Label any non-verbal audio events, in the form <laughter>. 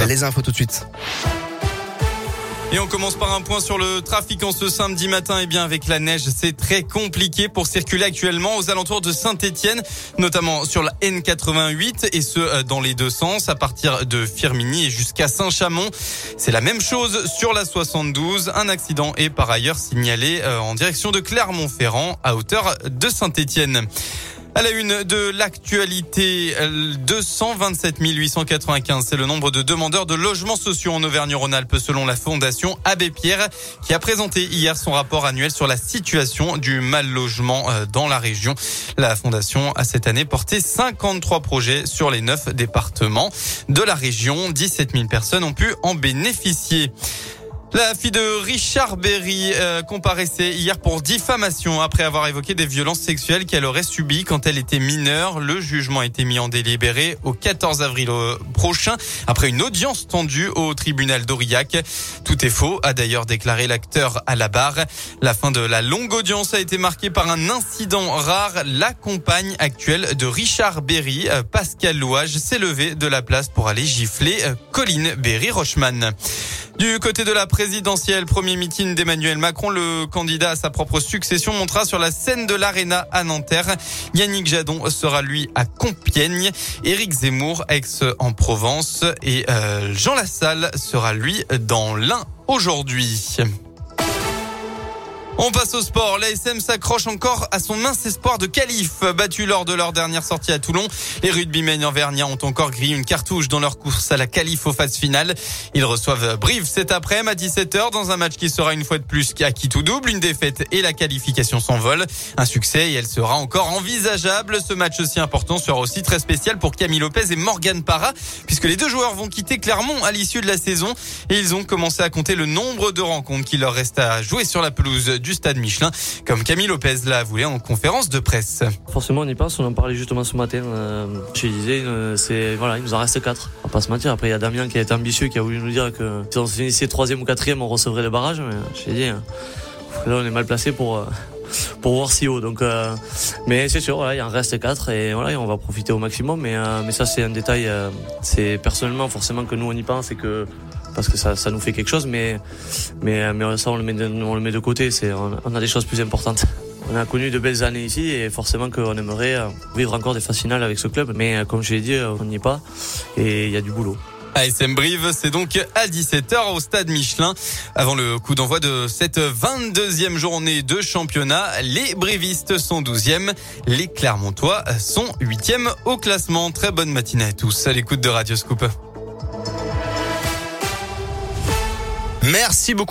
Les infos tout de suite. Et on commence par un point sur le trafic en ce samedi matin. Et eh bien, avec la neige, c'est très compliqué pour circuler actuellement aux alentours de Saint-Etienne, notamment sur la N88 et ce, euh, dans les deux sens, à partir de Firminy et jusqu'à Saint-Chamond. C'est la même chose sur la 72. Un accident est par ailleurs signalé euh, en direction de Clermont-Ferrand à hauteur de Saint-Etienne. À la une de l'actualité, 227 895, c'est le nombre de demandeurs de logements sociaux en Auvergne-Rhône-Alpes selon la Fondation Abbé Pierre qui a présenté hier son rapport annuel sur la situation du mal logement euh, dans la région. La Fondation a cette année porté 53 projets sur les 9 départements de la région. 17 000 personnes ont pu en bénéficier. La fille de Richard Berry euh, comparaissait hier pour diffamation après avoir évoqué des violences sexuelles qu'elle aurait subies quand elle était mineure. Le jugement a été mis en délibéré au 14 avril prochain après une audience tendue au tribunal d'Aurillac. Tout est faux, a d'ailleurs déclaré l'acteur à la barre. La fin de la longue audience a été marquée par un incident rare. La compagne actuelle de Richard Berry, euh, Pascal Louage, s'est levée de la place pour aller gifler euh, Colline Berry-Rochman. Du côté de la présidentielle, premier meeting d'Emmanuel Macron, le candidat à sa propre succession montera sur la scène de l'Arena à Nanterre. Yannick Jadon sera lui à Compiègne, Éric Zemmour ex en Provence et euh, Jean Lassalle sera lui dans l'Ain aujourd'hui. On passe au sport. L'ASM s'accroche encore à son mince espoir de qualif. Battu lors de leur dernière sortie à Toulon, les rugbymen Vernia ont encore grillé une cartouche dans leur course à la qualif aux phases finales. Ils reçoivent Brive cet après-midi à 17h dans un match qui sera une fois de plus qui tout double. Une défaite et la qualification s'envolent. Un succès et elle sera encore envisageable. Ce match aussi important sera aussi très spécial pour Camille Lopez et Morgan Parra puisque les deux joueurs vont quitter Clermont à l'issue de la saison et ils ont commencé à compter le nombre de rencontres qu'il leur reste à jouer sur la pelouse du stade Michelin, comme Camille Lopez l'a voulu en conférence de presse. Forcément, on y pense, on en parlait justement ce matin. Euh, je disais, euh, c'est voilà, il nous en reste quatre. On va pas se mentir. Après, il y a Damien qui a été ambitieux, qui a voulu nous dire que si on finissait troisième ou quatrième, on recevrait le barrage. Mais j'ai dit, hein, là, on est mal placé pour. Euh, <laughs> pour voir si haut. Donc, mais c'est sûr, voilà, il en reste quatre et voilà, on va profiter au maximum. Mais, mais ça, c'est un détail. c'est personnellement, forcément, que nous on y pense et que parce que ça, ça nous fait quelque chose, mais, mais, mais ça on le met de, on le met de côté. On a des choses plus importantes. On a connu de belles années ici et forcément qu'on aimerait euh, vivre encore des finales avec ce club. Mais euh, comme je l'ai dit, euh, on n'y est pas et il y a du boulot. ASM Brive, c'est donc à 17h au stade Michelin. Avant le coup d'envoi de cette 22e journée de championnat, les Brivistes sont 12e, les Clermontois sont 8e au classement. Très bonne matinée à tous à l'écoute de Radio Scoop. Merci beaucoup.